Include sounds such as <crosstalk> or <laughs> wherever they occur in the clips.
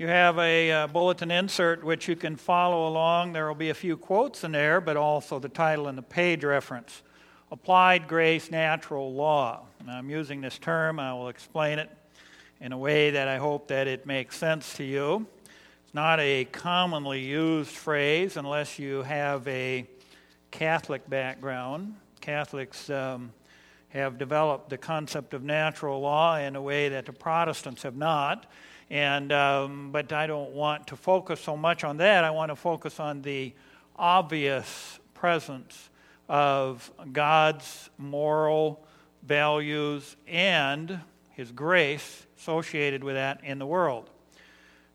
You have a uh, bulletin insert which you can follow along. There will be a few quotes in there, but also the title and the page reference Applied Grace Natural Law. Now, I'm using this term, I will explain it in a way that I hope that it makes sense to you. It's not a commonly used phrase unless you have a Catholic background. Catholics um, have developed the concept of natural law in a way that the Protestants have not. And, um, but I don't want to focus so much on that. I want to focus on the obvious presence of God's moral values and His grace associated with that in the world.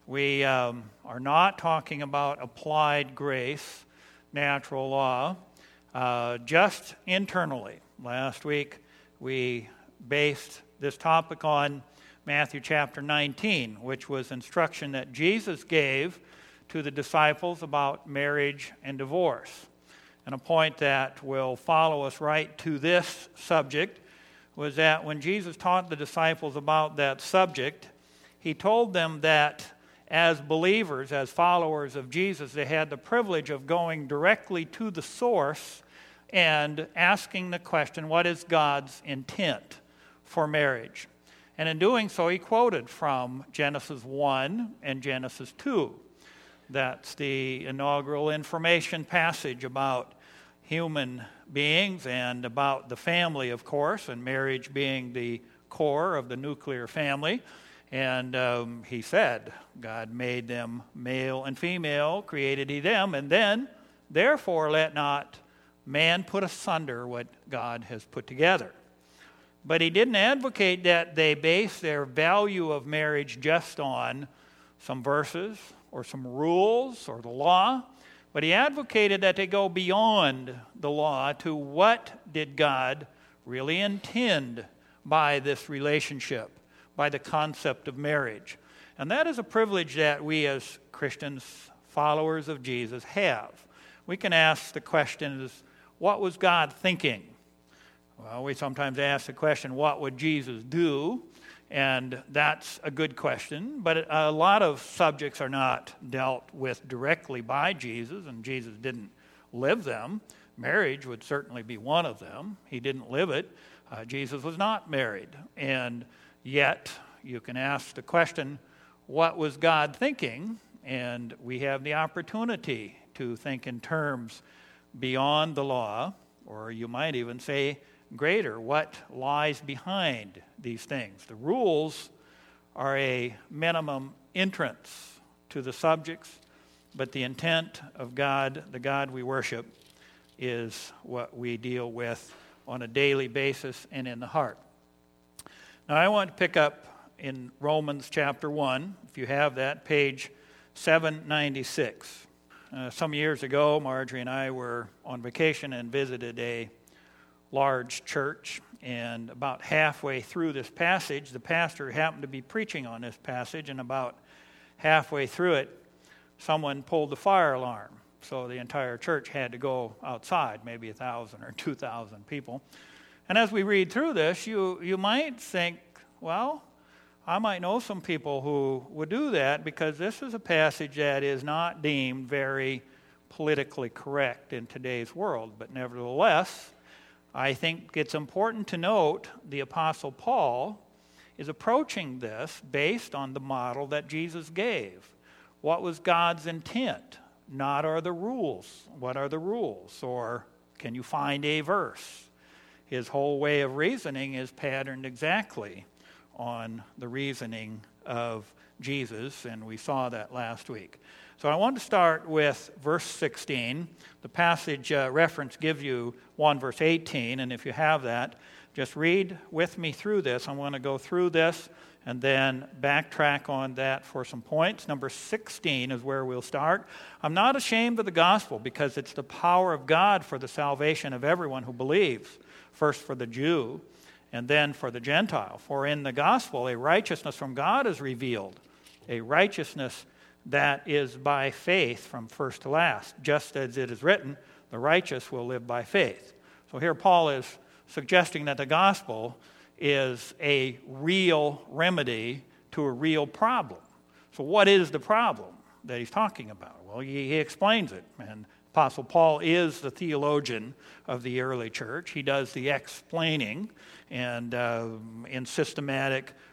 We um, are not talking about applied grace, natural law, uh, just internally. Last week we based this topic on Matthew chapter 19, which was instruction that Jesus gave to the disciples about marriage and divorce. And a point that will follow us right to this subject was that when Jesus taught the disciples about that subject, he told them that as believers, as followers of Jesus, they had the privilege of going directly to the source and asking the question, What is God's intent for marriage? And in doing so, he quoted from Genesis 1 and Genesis 2. That's the inaugural information passage about human beings and about the family, of course, and marriage being the core of the nuclear family. And um, he said, God made them male and female, created he them, and then, therefore, let not man put asunder what God has put together. But he didn't advocate that they base their value of marriage just on some verses or some rules or the law, but he advocated that they go beyond the law to what did God really intend by this relationship, by the concept of marriage. And that is a privilege that we as Christians, followers of Jesus, have. We can ask the question what was God thinking? Well, we sometimes ask the question, what would Jesus do? And that's a good question, but a lot of subjects are not dealt with directly by Jesus, and Jesus didn't live them. Marriage would certainly be one of them. He didn't live it. Uh, Jesus was not married. And yet, you can ask the question, what was God thinking? And we have the opportunity to think in terms beyond the law, or you might even say greater what lies behind these things. The rules are a minimum entrance to the subjects, but the intent of God, the God we worship, is what we deal with on a daily basis and in the heart. Now, I want to pick up in Romans chapter 1, if you have that, page 796. Uh, some years ago, Marjorie and I were on vacation and visited a large church. And about halfway through this passage, the pastor happened to be preaching on this passage, and about halfway through it, someone pulled the fire alarm. So the entire church had to go outside, maybe a thousand or two thousand people. And as we read through this, you, you might think, well, I might know some people who would do that because this is a passage that is not deemed very politically correct in today's world. But nevertheless, I think it's important to note the Apostle Paul is approaching this based on the model that Jesus gave. What was God's intent? Not are the rules. What are the rules? Or can you find a verse? His whole way of reasoning is patterned exactly on the reasoning of Jesus, and we saw that last week. So I want to start with verse 16. The passage uh, reference gives you 1 verse 18, and if you have that, just read with me through this. I want to go through this and then backtrack on that for some points. Number 16 is where we'll start. I'm not ashamed of the gospel because it's the power of God for the salvation of everyone who believes, first for the Jew and then for the Gentile. For in the gospel, a righteousness from God is revealed, a righteousness that is by faith from first to last, just as it is written, the righteous will live by faith. So here Paul is suggesting that the gospel is a real remedy to a real problem. So, what is the problem that he's talking about? Well, he, he explains it. And Apostle Paul is the theologian of the early church. He does the explaining and uh, in systematic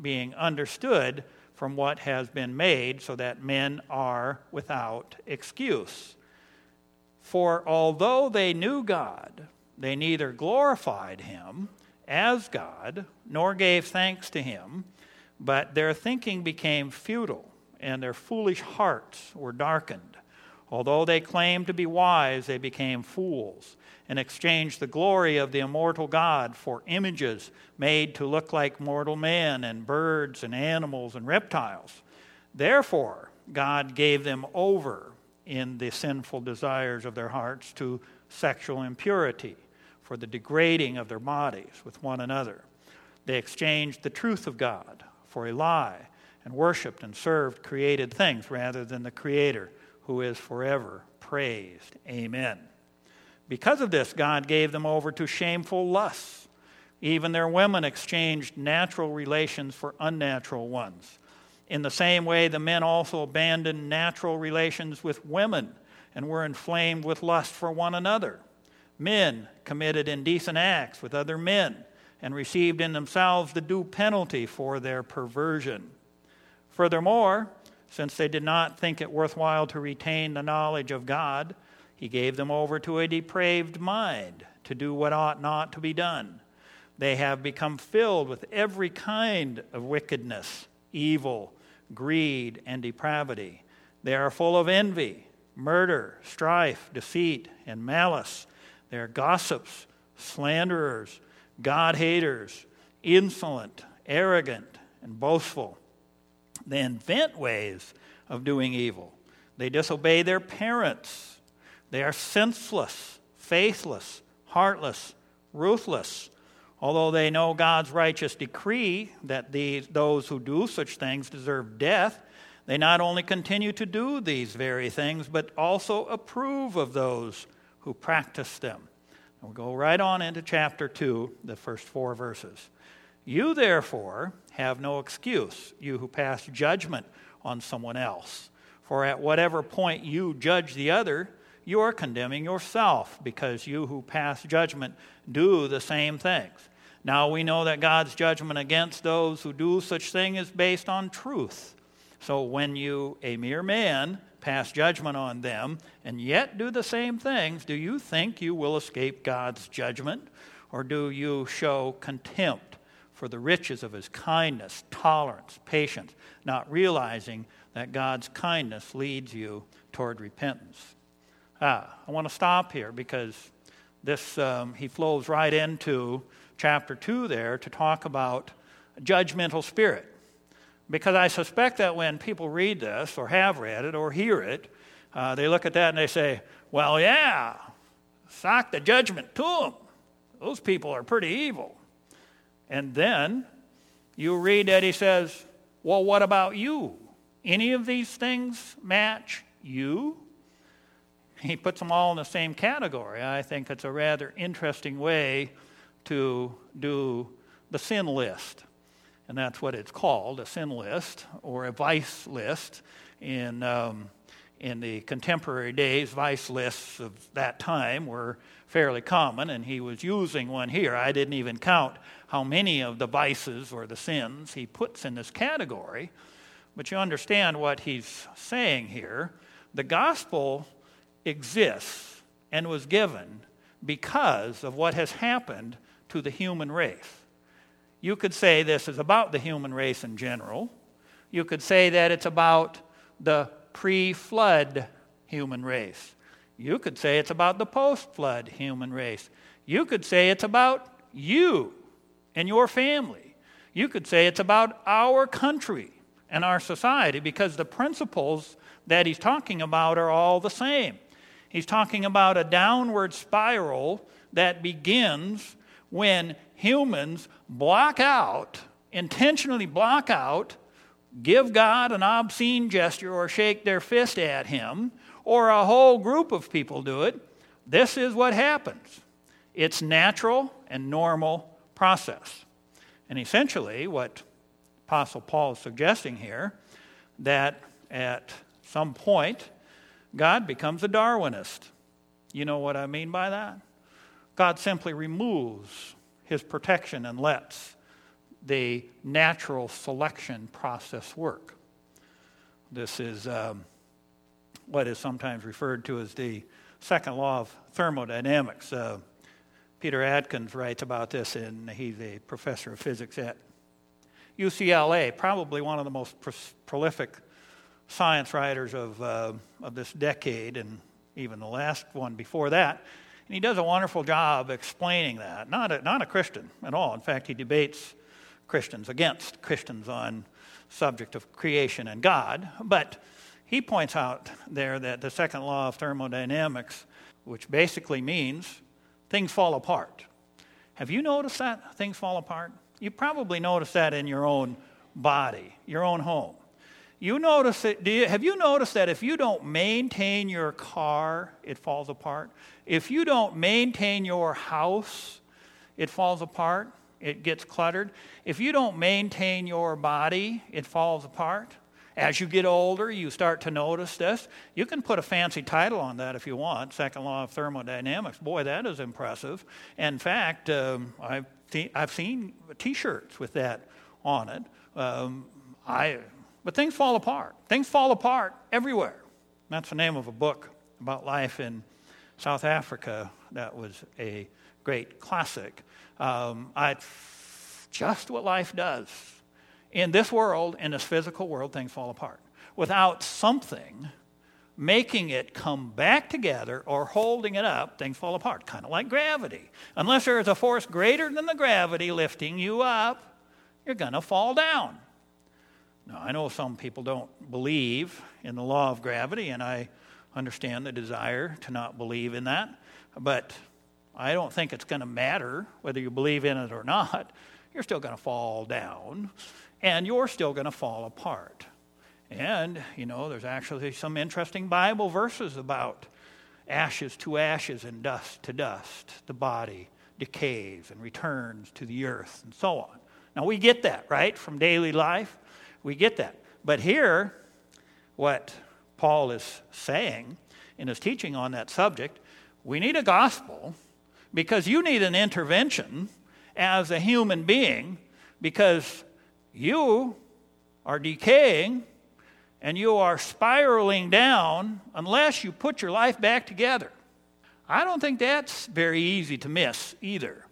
being understood from what has been made, so that men are without excuse. For although they knew God, they neither glorified him as God nor gave thanks to him, but their thinking became futile, and their foolish hearts were darkened. Although they claimed to be wise, they became fools and exchanged the glory of the immortal God for images made to look like mortal men and birds and animals and reptiles. Therefore, God gave them over in the sinful desires of their hearts to sexual impurity for the degrading of their bodies with one another. They exchanged the truth of God for a lie and worshiped and served created things rather than the Creator who is forever praised. Amen. Because of this, God gave them over to shameful lusts. Even their women exchanged natural relations for unnatural ones. In the same way, the men also abandoned natural relations with women and were inflamed with lust for one another. Men committed indecent acts with other men and received in themselves the due penalty for their perversion. Furthermore, since they did not think it worthwhile to retain the knowledge of God, he gave them over to a depraved mind to do what ought not to be done. They have become filled with every kind of wickedness, evil, greed, and depravity. They are full of envy, murder, strife, deceit, and malice. They are gossips, slanderers, God haters, insolent, arrogant, and boastful. They invent ways of doing evil. They disobey their parents they are senseless, faithless, heartless, ruthless. Although they know God's righteous decree that these, those who do such things deserve death, they not only continue to do these very things, but also approve of those who practice them. We'll go right on into chapter 2, the first four verses. You, therefore, have no excuse, you who pass judgment on someone else. For at whatever point you judge the other, you are condemning yourself because you who pass judgment do the same things. Now we know that God's judgment against those who do such thing is based on truth. So when you, a mere man, pass judgment on them and yet do the same things, do you think you will escape God's judgment? Or do you show contempt for the riches of his kindness, tolerance, patience, not realizing that God's kindness leads you toward repentance? Ah, I want to stop here because this um, he flows right into chapter 2 there to talk about judgmental spirit. Because I suspect that when people read this or have read it or hear it, uh, they look at that and they say, well, yeah, sock the judgment to them. Those people are pretty evil. And then you read that he says, well, what about you? Any of these things match you? he puts them all in the same category. I think it's a rather interesting way to do the sin list. And that's what it's called a sin list or a vice list. In, um, in the contemporary days, vice lists of that time were fairly common, and he was using one here. I didn't even count how many of the vices or the sins he puts in this category. But you understand what he's saying here. The gospel exists and was given because of what has happened to the human race. You could say this is about the human race in general. You could say that it's about the pre flood human race. You could say it's about the post flood human race. You could say it's about you and your family. You could say it's about our country and our society because the principles that he's talking about are all the same. He's talking about a downward spiral that begins when humans block out, intentionally block out, give God an obscene gesture or shake their fist at him, or a whole group of people do it. This is what happens. It's natural and normal process. And essentially, what Apostle Paul is suggesting here, that at some point, God becomes a Darwinist. You know what I mean by that? God simply removes his protection and lets the natural selection process work. This is um, what is sometimes referred to as the second law of thermodynamics. Uh, Peter Atkins writes about this, and he's a professor of physics at UCLA, probably one of the most pro- prolific science writers of, uh, of this decade, and even the last one before that. And he does a wonderful job explaining that. Not a, not a Christian at all. In fact, he debates Christians against Christians on subject of creation and God. But he points out there that the second law of thermodynamics, which basically means things fall apart. Have you noticed that things fall apart? You probably noticed that in your own body, your own home. You notice it, you, have you noticed that if you don't maintain your car, it falls apart? If you don't maintain your house, it falls apart, it gets cluttered. If you don't maintain your body, it falls apart. As you get older, you start to notice this. You can put a fancy title on that if you want. Second law of thermodynamics. Boy, that is impressive. In fact, um, I've, I've seen t shirts with that on it. Um, I but things fall apart. Things fall apart everywhere. That's the name of a book about life in South Africa that was a great classic. Um, I, just what life does. In this world, in this physical world, things fall apart. Without something making it come back together or holding it up, things fall apart, kind of like gravity. Unless there is a force greater than the gravity lifting you up, you're going to fall down. Now, I know some people don't believe in the law of gravity, and I understand the desire to not believe in that, but I don't think it's going to matter whether you believe in it or not. You're still going to fall down, and you're still going to fall apart. And, you know, there's actually some interesting Bible verses about ashes to ashes and dust to dust. The body decays and returns to the earth, and so on. Now, we get that, right, from daily life. We get that. But here, what Paul is saying in his teaching on that subject, we need a gospel because you need an intervention as a human being because you are decaying and you are spiraling down unless you put your life back together. I don't think that's very easy to miss either.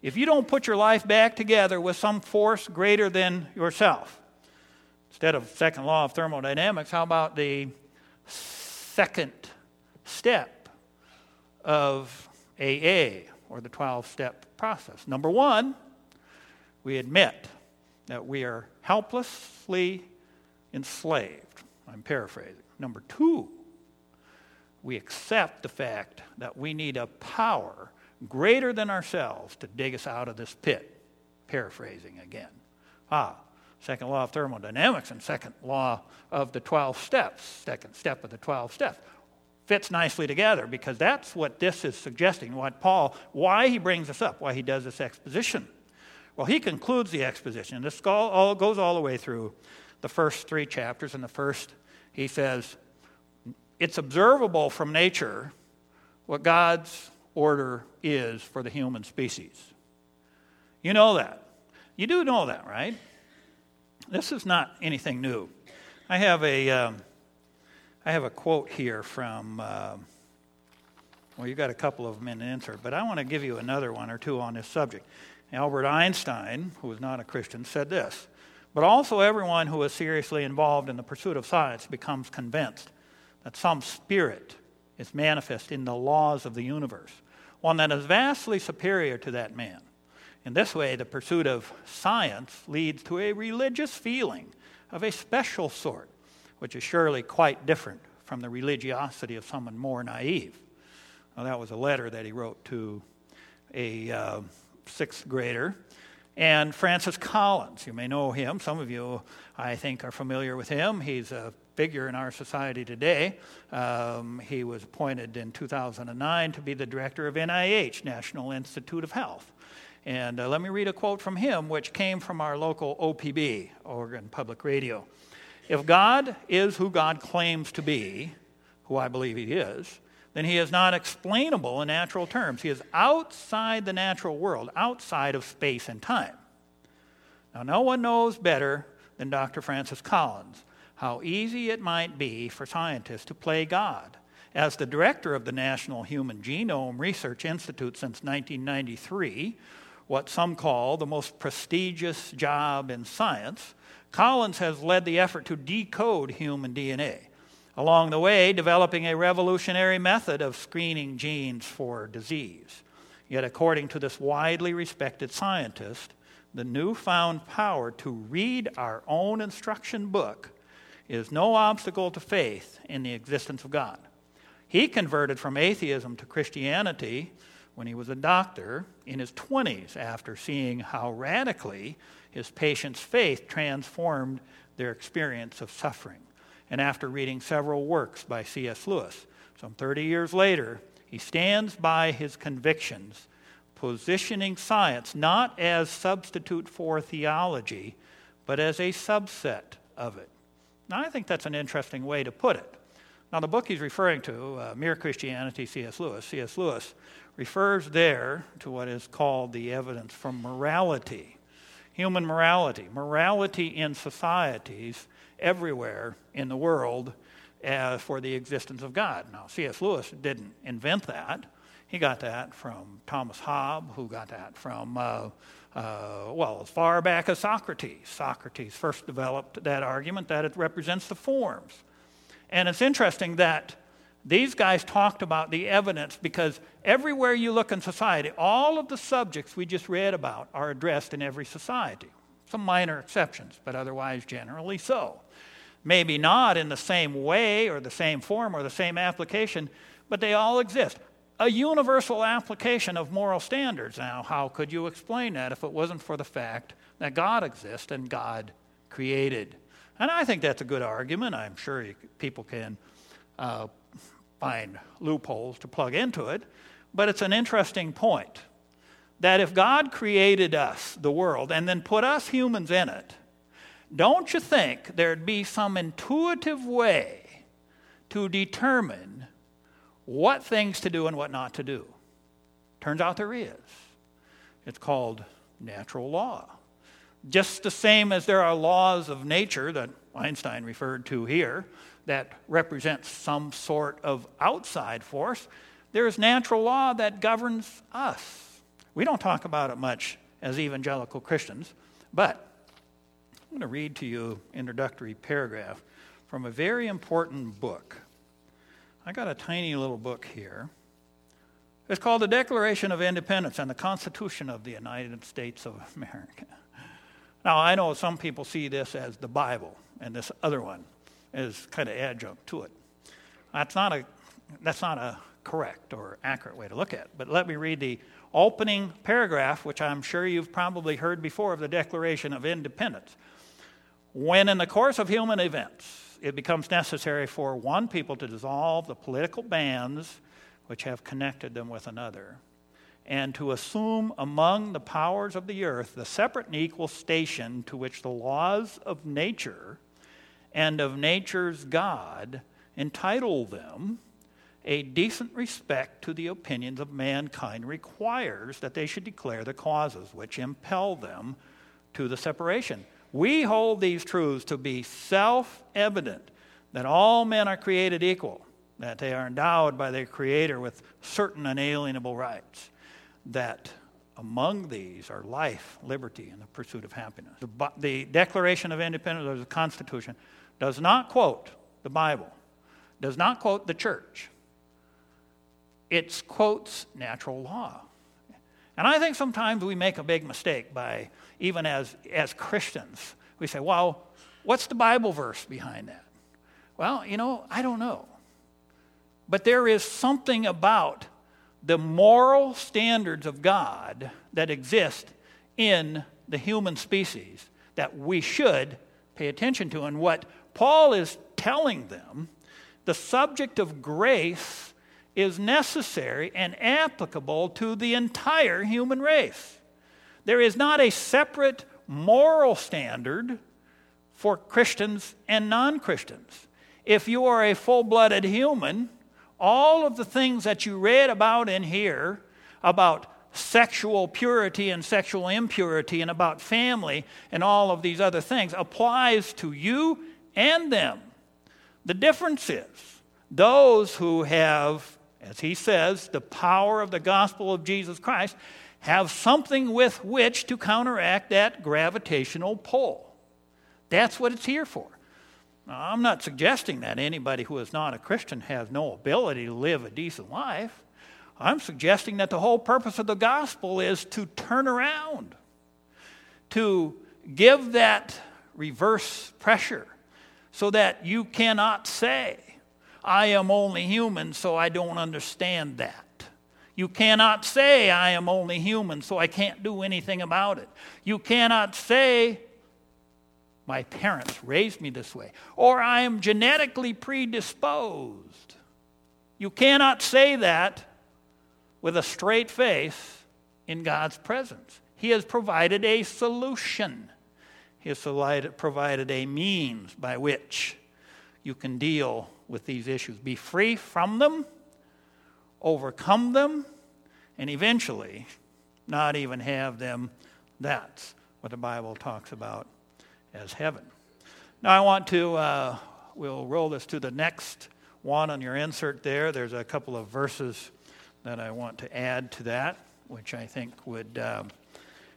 If you don't put your life back together with some force greater than yourself, Instead of second law of thermodynamics, how about the second step of AA or the 12 step process? Number one, we admit that we are helplessly enslaved. I'm paraphrasing. Number two, we accept the fact that we need a power greater than ourselves to dig us out of this pit. Paraphrasing again. Ah, second law of thermodynamics and second law of the 12 steps, second step of the 12 steps. Fits nicely together because that's what this is suggesting, what Paul, why he brings this up, why he does this exposition. Well, he concludes the exposition. This all, goes all the way through the first three chapters. In the first, he says, it's observable from nature what God's order is for the human species. You know that. You do know that, right? This is not anything new. I have a, um, I have a quote here from, uh, well, you've got a couple of them in the insert, but I want to give you another one or two on this subject. Albert Einstein, who was not a Christian, said this But also, everyone who is seriously involved in the pursuit of science becomes convinced that some spirit is manifest in the laws of the universe, one that is vastly superior to that man. In this way, the pursuit of science leads to a religious feeling of a special sort, which is surely quite different from the religiosity of someone more naive. That was a letter that he wrote to a uh, sixth grader. And Francis Collins, you may know him. Some of you, I think, are familiar with him. He's a figure in our society today. Um, he was appointed in 2009 to be the director of NIH, National Institute of Health. And uh, let me read a quote from him, which came from our local OPB, Oregon Public Radio. If God is who God claims to be, who I believe he is, then he is not explainable in natural terms. He is outside the natural world, outside of space and time. Now, no one knows better than Dr. Francis Collins how easy it might be for scientists to play God. As the director of the National Human Genome Research Institute since 1993, what some call the most prestigious job in science, Collins has led the effort to decode human DNA. Along the way, developing a revolutionary method of screening genes for disease. Yet, according to this widely respected scientist, the newfound power to read our own instruction book is no obstacle to faith in the existence of God. He converted from atheism to Christianity when he was a doctor in his 20s after seeing how radically his patients' faith transformed their experience of suffering. And after reading several works by C.S. Lewis, some 30 years later, he stands by his convictions, positioning science not as substitute for theology, but as a subset of it. Now, I think that's an interesting way to put it. Now, the book he's referring to, uh, Mere Christianity, C.S. Lewis, C.S. Lewis refers there to what is called the evidence from morality, human morality, morality in societies everywhere in the world as for the existence of God. Now, C.S. Lewis didn't invent that. He got that from Thomas Hobbes, who got that from, uh, uh, well, as far back as Socrates. Socrates first developed that argument that it represents the forms. And it's interesting that these guys talked about the evidence because everywhere you look in society, all of the subjects we just read about are addressed in every society. Some minor exceptions, but otherwise generally so. Maybe not in the same way or the same form or the same application, but they all exist. A universal application of moral standards. Now, how could you explain that if it wasn't for the fact that God exists and God created? And I think that's a good argument. I'm sure you, people can uh, find loopholes to plug into it, but it's an interesting point that if God created us, the world, and then put us humans in it, don't you think there'd be some intuitive way to determine what things to do and what not to do? Turns out there is. It's called natural law. Just the same as there are laws of nature that Einstein referred to here, that represents some sort of outside force, there is natural law that governs us. We don't talk about it much as evangelical Christians, but I'm going to read to you introductory paragraph from a very important book. I got a tiny little book here. It's called The Declaration of Independence and the Constitution of the United States of America. Now, I know some people see this as the Bible and this other one is kind of adjunct to it. That's not a, that's not a correct or accurate way to look at it. But let me read the opening paragraph, which I'm sure you've probably heard before of the Declaration of Independence. When in the course of human events it becomes necessary for one people to dissolve the political bands which have connected them with another, and to assume among the powers of the earth the separate and equal station to which the laws of nature and of nature's God entitle them, a decent respect to the opinions of mankind requires that they should declare the causes which impel them to the separation. We hold these truths to be self evident that all men are created equal, that they are endowed by their Creator with certain unalienable rights, that among these are life, liberty, and the pursuit of happiness. The, the Declaration of Independence, or the Constitution, does not quote the Bible, does not quote the church. It quotes natural law. And I think sometimes we make a big mistake by, even as, as Christians, we say, well, what's the Bible verse behind that? Well, you know, I don't know. But there is something about the moral standards of God that exist in the human species that we should pay attention to. And what Paul is telling them, the subject of grace is necessary and applicable to the entire human race. There is not a separate moral standard for Christians and non Christians. If you are a full blooded human, all of the things that you read about in here about sexual purity and sexual impurity and about family and all of these other things applies to you and them. The difference is those who have, as he says, the power of the gospel of Jesus Christ have something with which to counteract that gravitational pull. That's what it's here for. Now, I'm not suggesting that anybody who is not a Christian has no ability to live a decent life. I'm suggesting that the whole purpose of the gospel is to turn around, to give that reverse pressure so that you cannot say, I am only human, so I don't understand that. You cannot say, I am only human, so I can't do anything about it. You cannot say, my parents raised me this way, or I am genetically predisposed. You cannot say that with a straight face in God's presence. He has provided a solution, has provided a means by which you can deal with these issues. Be free from them, overcome them, and eventually not even have them. That's what the Bible talks about as heaven. Now, I want to, uh, we'll roll this to the next one on your insert there. There's a couple of verses that I want to add to that, which I think would um,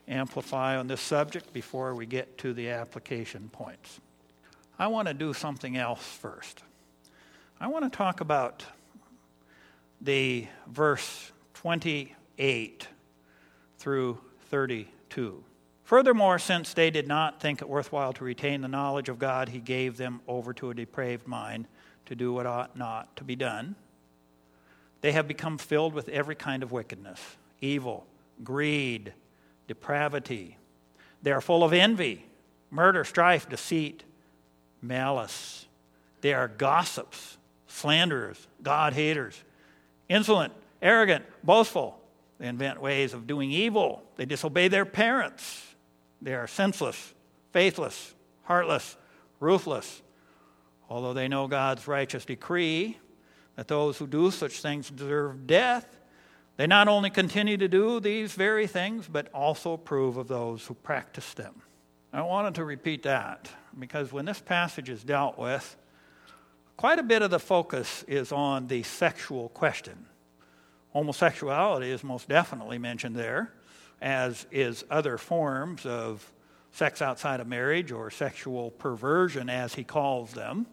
amplify on this subject before we get to the application points. I want to do something else first. I want to talk about the verse 28 through 32. Furthermore, since they did not think it worthwhile to retain the knowledge of God, he gave them over to a depraved mind to do what ought not to be done. They have become filled with every kind of wickedness, evil, greed, depravity. They are full of envy, murder, strife, deceit, malice. They are gossips, slanderers, God haters, insolent, arrogant, boastful. They invent ways of doing evil. They disobey their parents. They are senseless, faithless, heartless, ruthless. Although they know God's righteous decree that those who do such things deserve death, they not only continue to do these very things, but also approve of those who practice them. I wanted to repeat that because when this passage is dealt with, quite a bit of the focus is on the sexual question. Homosexuality is most definitely mentioned there, as is other forms of sex outside of marriage or sexual perversion, as he calls them.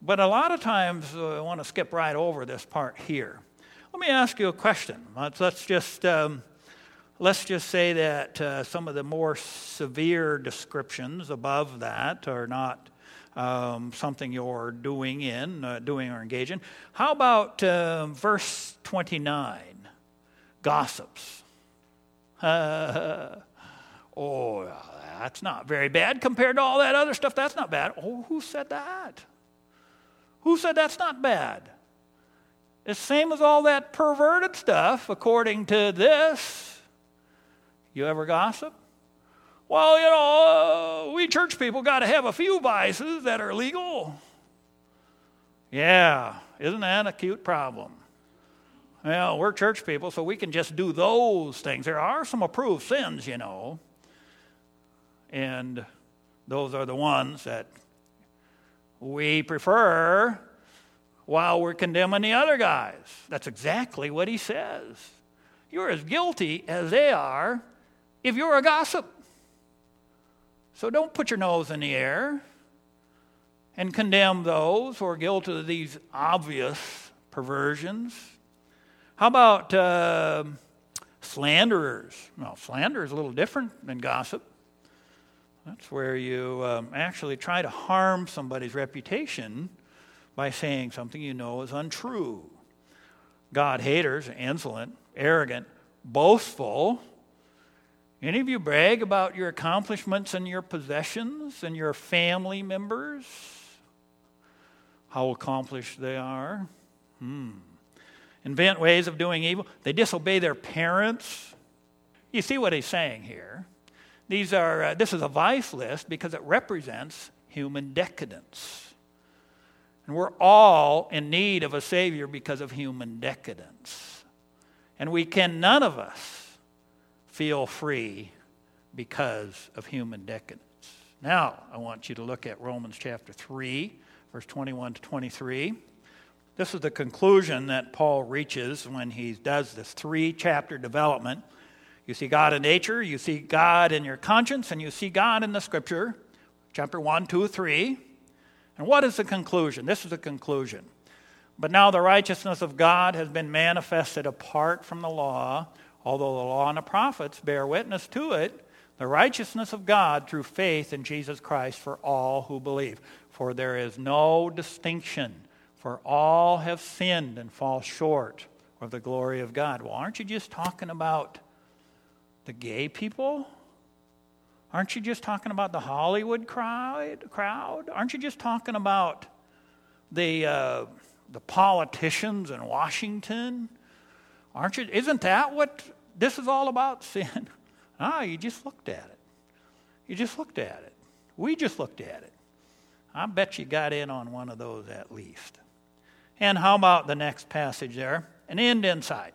But a lot of times uh, I want to skip right over this part here. Let me ask you a question. Let's, let's just um, let's just say that uh, some of the more severe descriptions above that are not um, something you're doing in, uh, doing or engaging. How about uh, verse 29? Gossips. <laughs> Oh, that's not very bad compared to all that other stuff. That's not bad. Oh, who said that? Who said that's not bad? It's the same as all that perverted stuff, according to this. You ever gossip? Well, you know, uh, we church people got to have a few vices that are legal. Yeah, isn't that a cute problem? Well, we're church people, so we can just do those things. There are some approved sins, you know. And those are the ones that we prefer while we're condemning the other guys. That's exactly what he says. You're as guilty as they are if you're a gossip. So don't put your nose in the air and condemn those who are guilty of these obvious perversions. How about uh, slanderers? Well, slander is a little different than gossip. That's where you um, actually try to harm somebody's reputation by saying something you know is untrue. God haters, insolent, arrogant, boastful. Any of you brag about your accomplishments and your possessions and your family members? How accomplished they are? Hmm. Invent ways of doing evil. They disobey their parents. You see what he's saying here. These are, uh, this is a vice list because it represents human decadence. And we're all in need of a Savior because of human decadence. And we can, none of us, feel free because of human decadence. Now, I want you to look at Romans chapter 3, verse 21 to 23. This is the conclusion that Paul reaches when he does this three chapter development. You see God in nature, you see God in your conscience, and you see God in the scripture. Chapter 1, 2, 3. And what is the conclusion? This is the conclusion. But now the righteousness of God has been manifested apart from the law, although the law and the prophets bear witness to it, the righteousness of God through faith in Jesus Christ for all who believe. For there is no distinction, for all have sinned and fall short of the glory of God. Well, aren't you just talking about the gay people? Aren't you just talking about the Hollywood crowd? crowd? Aren't you just talking about the, uh, the politicians in Washington? Aren't you? Isn't that what this is all about? Sin. <laughs> Ah, you just looked at it. You just looked at it. We just looked at it. I bet you got in on one of those at least. And how about the next passage there? An end in sight.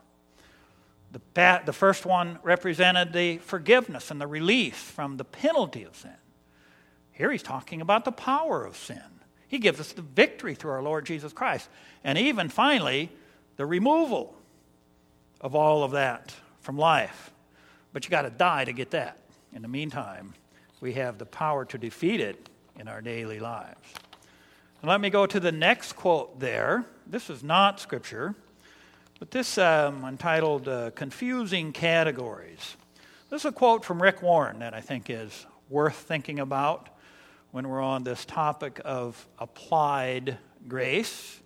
the, the first one represented the forgiveness and the release from the penalty of sin. Here he's talking about the power of sin. He gives us the victory through our Lord Jesus Christ. And even finally, the removal of all of that from life. But you got to die to get that. In the meantime, we have the power to defeat it in our daily lives. Let me go to the next quote there. This is not scripture. But this um, entitled uh, Confusing Categories. This is a quote from Rick Warren that I think is worth thinking about when we're on this topic of applied grace.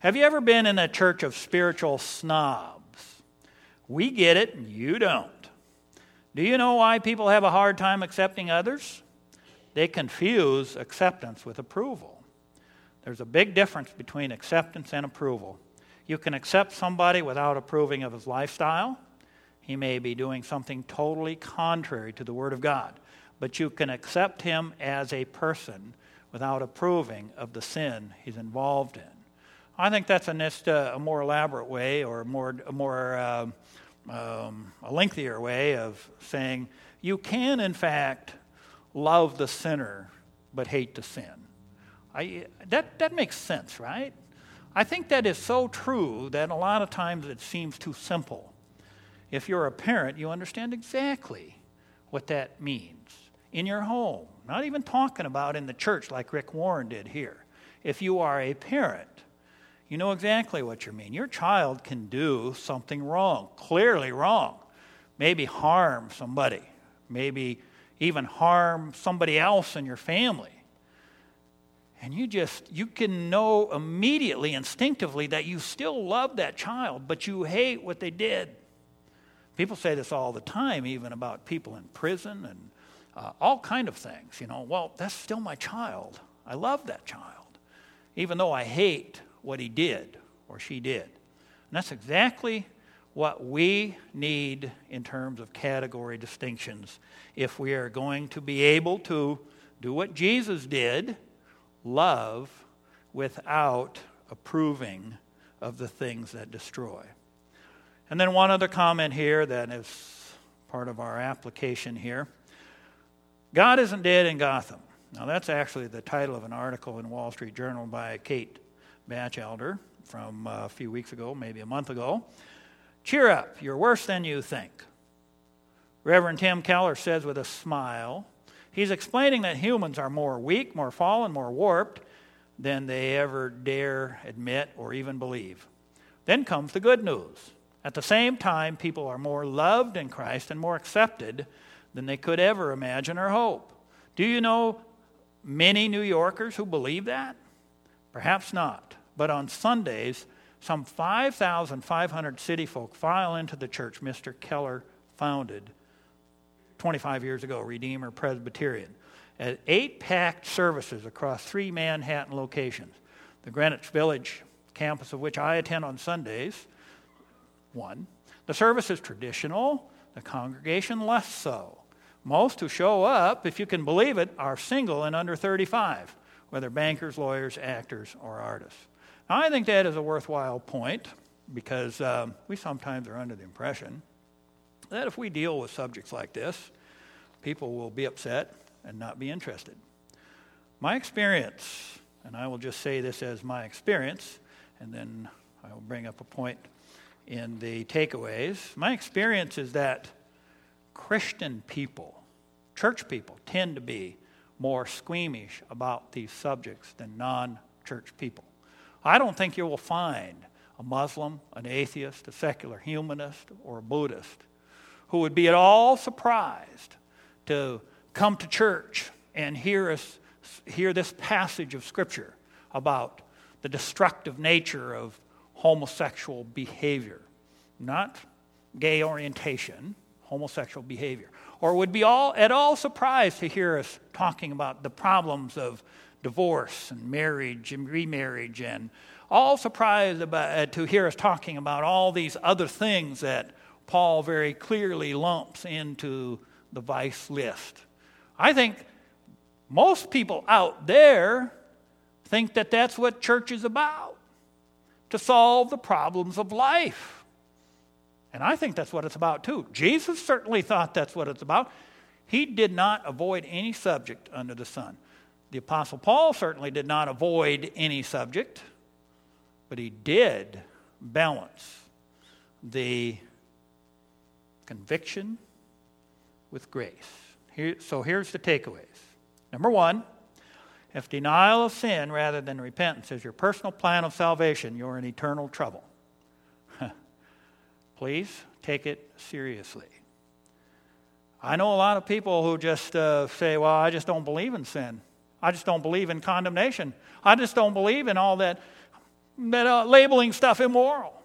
Have you ever been in a church of spiritual snobs? We get it, and you don't. Do you know why people have a hard time accepting others? They confuse acceptance with approval. There's a big difference between acceptance and approval. You can accept somebody without approving of his lifestyle. He may be doing something totally contrary to the Word of God. But you can accept him as a person without approving of the sin he's involved in. I think that's a, a more elaborate way or more, a more uh, um, a lengthier way of saying you can, in fact, love the sinner but hate the sin. I, that, that makes sense, right? I think that is so true that a lot of times it seems too simple. If you're a parent, you understand exactly what that means in your home. Not even talking about in the church like Rick Warren did here. If you are a parent, you know exactly what you mean. Your child can do something wrong, clearly wrong. Maybe harm somebody, maybe even harm somebody else in your family and you just you can know immediately instinctively that you still love that child but you hate what they did. People say this all the time even about people in prison and uh, all kind of things you know well that's still my child. I love that child even though i hate what he did or she did. And that's exactly what we need in terms of category distinctions. If we are going to be able to do what jesus did love without approving of the things that destroy. And then one other comment here that is part of our application here God isn't dead in Gotham. Now, that's actually the title of an article in Wall Street Journal by Kate Bachelder. from uh, a few weeks ago, maybe a month ago. Cheer up, you're worse than you think. Reverend Tim Keller says with a smile, he's explaining that humans are more weak, more fallen, more warped than they ever dare admit or even believe. Then comes the good news. At the same time, people are more loved in Christ and more accepted than they could ever imagine or hope. Do you know many New Yorkers who believe that? Perhaps not. But on Sundays, some 5,500 city folk file into the church Mr. Keller founded 25 years ago, Redeemer Presbyterian, at eight packed services across three Manhattan locations. The Greenwich Village campus, of which I attend on Sundays, one. The service is traditional, the congregation less so. Most who show up, if you can believe it, are single and under 35, whether bankers, lawyers, actors, or artists. Now, I think that is a worthwhile point because um, we sometimes are under the impression that if we deal with subjects like this, people will be upset and not be interested. My experience, and I will just say this as my experience, and then I will bring up a point in the takeaways. My experience is that Christian people, church people, tend to be more squeamish about these subjects than non church people. I don't think you will find a Muslim, an atheist, a secular humanist, or a Buddhist who would be at all surprised to come to church and hear us hear this passage of scripture about the destructive nature of homosexual behavior, not gay orientation, homosexual behavior. Or would be all, at all surprised to hear us talking about the problems of divorce and marriage and remarriage and all surprised about, uh, to hear us talking about all these other things that Paul very clearly lumps into the vice list. I think most people out there think that that's what church is about to solve the problems of life. And I think that's what it's about too. Jesus certainly thought that's what it's about. He did not avoid any subject under the sun. The Apostle Paul certainly did not avoid any subject, but he did balance the conviction with grace. Here, so here's the takeaways. Number one, if denial of sin rather than repentance is your personal plan of salvation, you're in eternal trouble. <laughs> Please take it seriously. I know a lot of people who just uh, say, Well, I just don't believe in sin. I just don't believe in condemnation. I just don't believe in all that, that uh, labeling stuff immoral.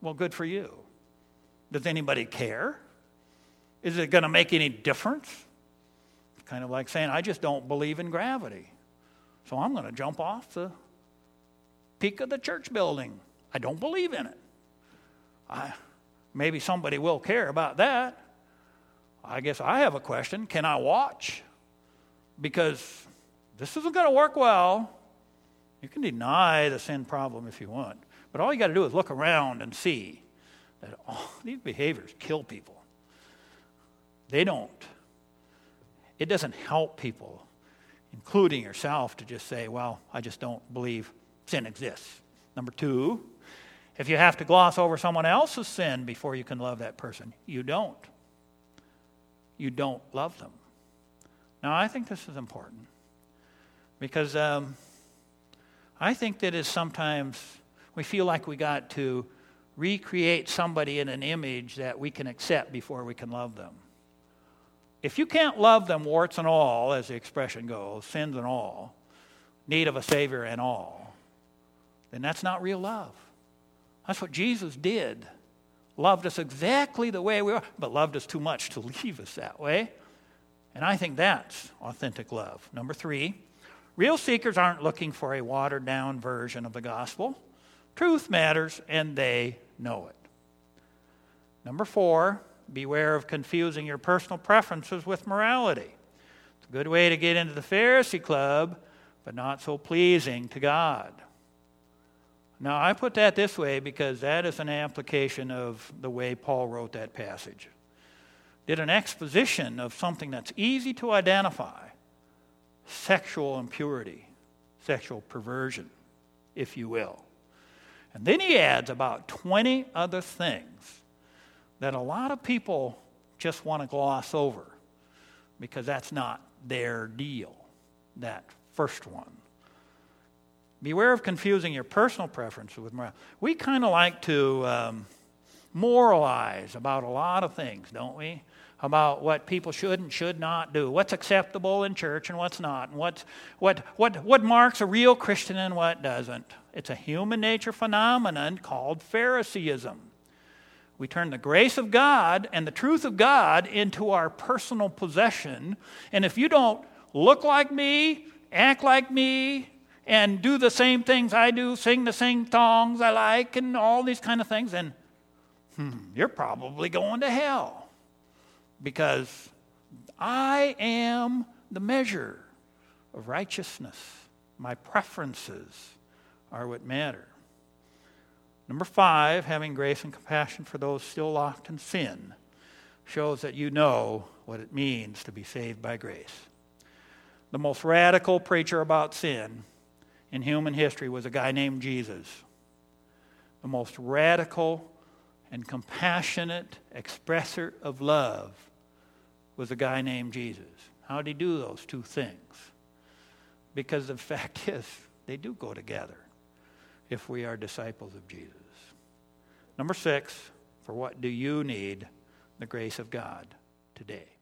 Well, good for you. Does anybody care? Is it going to make any difference? It's kind of like saying, I just don't believe in gravity. So I'm going to jump off the peak of the church building. I don't believe in it. I, maybe somebody will care about that. I guess I have a question. Can I watch? Because this isn't going to work well. You can deny the sin problem if you want, but all you got to do is look around and see that oh, <laughs> these behaviors kill people. They don't. It doesn't help people including yourself, to just say, well, I just don't believe sin exists. Number two, if you have to gloss over someone else's sin before you can love that person, you don't. You don't love them. Now, I think this is important because um, I think that is sometimes we feel like we got to recreate somebody in an image that we can accept before we can love them. If you can't love them, warts and all, as the expression goes, sins and all, need of a Savior and all, then that's not real love. That's what Jesus did. Loved us exactly the way we are, but loved us too much to <laughs> leave us that way. And I think that's authentic love. Number three, real seekers aren't looking for a watered down version of the gospel. Truth matters, and they know it. Number four, Beware of confusing your personal preferences with morality. It's a good way to get into the Pharisee club, but not so pleasing to God. Now, I put that this way because that is an application of the way Paul wrote that passage. Did an exposition of something that's easy to identify sexual impurity, sexual perversion, if you will. And then he adds about 20 other things that a lot of people just want to gloss over because that's not their deal, that first one. Beware of confusing your personal preferences with morality. We kind of like to um, moralize about a lot of things, don't we? About what people should and should not do, what's acceptable in church and what's not, and what's, what, what, what marks a real Christian and what doesn't. It's a human nature phenomenon called Phariseeism. We turn the grace of God and the truth of God into our personal possession. And if you don't look like me, act like me, and do the same things I do, sing the same songs I like, and all these kind of things, then hmm, you're probably going to hell. Because I am the measure of righteousness. My preferences are what matter. Number five, having grace and compassion for those still locked in sin shows that you know what it means to be saved by grace. The most radical preacher about sin in human history was a guy named Jesus. The most radical and compassionate expresser of love was a guy named Jesus. How did he do those two things? Because the <laughs> fact is, they do go together if we are disciples of Jesus. Number six, for what do you need the grace of God today?